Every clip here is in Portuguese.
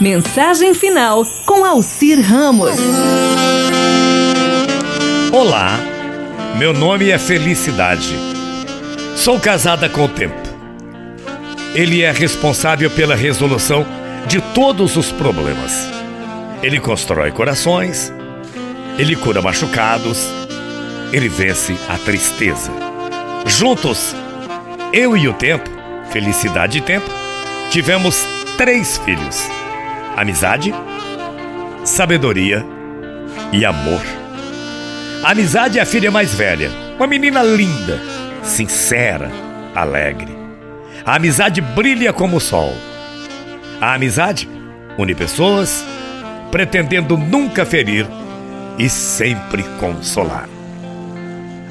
Mensagem final com Alcir Ramos. Olá, meu nome é Felicidade. Sou casada com o tempo. Ele é responsável pela resolução de todos os problemas. Ele constrói corações, ele cura machucados, ele vence a tristeza. Juntos, eu e o tempo, felicidade e tempo, tivemos três filhos amizade, sabedoria e amor. A amizade é a filha mais velha, uma menina linda, sincera, alegre. A amizade brilha como o sol. A amizade une pessoas, pretendendo nunca ferir e sempre consolar.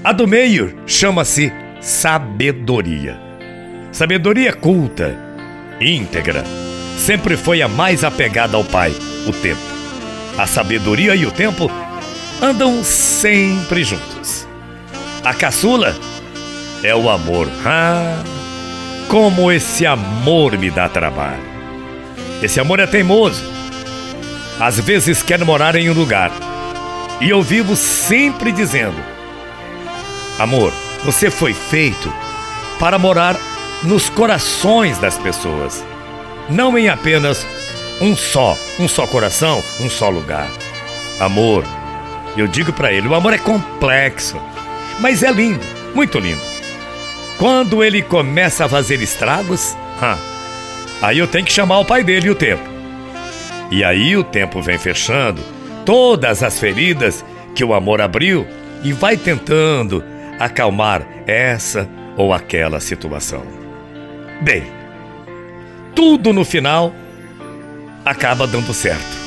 A do meio chama-se sabedoria. Sabedoria culta, íntegra sempre foi a mais apegada ao pai, o tempo. A sabedoria e o tempo andam sempre juntos. A caçula é o amor. Ah, como esse amor me dá trabalho. Esse amor é teimoso. Às vezes quer morar em um lugar. E eu vivo sempre dizendo: Amor, você foi feito para morar nos corações das pessoas não em apenas um só, um só coração, um só lugar. Amor, eu digo para ele, o amor é complexo, mas é lindo, muito lindo. Quando ele começa a fazer estragos, aí eu tenho que chamar o pai dele e o tempo. E aí o tempo vem fechando todas as feridas que o amor abriu e vai tentando acalmar essa ou aquela situação. Bem, tudo no final acaba dando certo.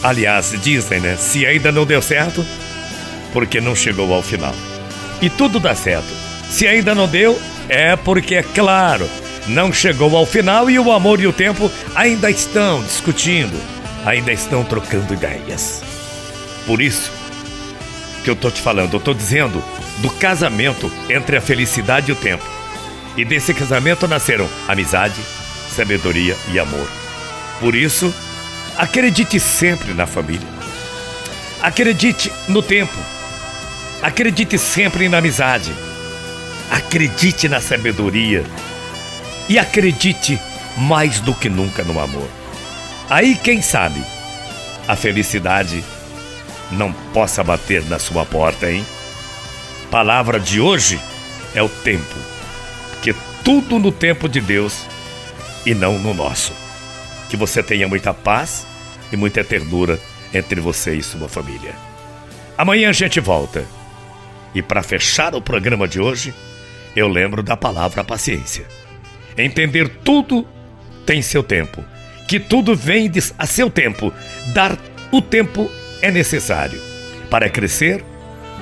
Aliás, dizem, né? Se ainda não deu certo, porque não chegou ao final. E tudo dá certo. Se ainda não deu, é porque, é claro, não chegou ao final e o amor e o tempo ainda estão discutindo, ainda estão trocando ideias. Por isso que eu tô te falando, eu tô dizendo do casamento entre a felicidade e o tempo. E desse casamento nasceram amizade, sabedoria e amor. Por isso, acredite sempre na família. Acredite no tempo. Acredite sempre na amizade. Acredite na sabedoria. E acredite mais do que nunca no amor. Aí, quem sabe, a felicidade não possa bater na sua porta, hein? Palavra de hoje é o tempo. Porque tudo no tempo de Deus e não no nosso. Que você tenha muita paz e muita ternura entre você e sua família. Amanhã a gente volta. E para fechar o programa de hoje, eu lembro da palavra paciência. Entender tudo tem seu tempo, que tudo vem a seu tempo. Dar o tempo é necessário para crescer,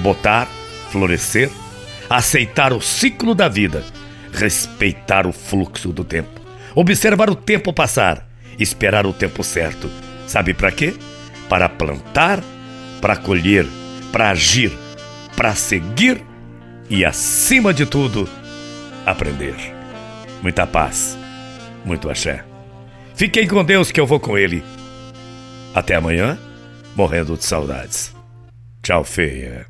botar, florescer, aceitar o ciclo da vida, respeitar o fluxo do tempo observar o tempo passar, esperar o tempo certo. Sabe para quê? Para plantar, para colher, para agir, para seguir e, acima de tudo, aprender. Muita paz, muito axé. Fiquem com Deus que eu vou com Ele. Até amanhã, morrendo de saudades. Tchau, feia.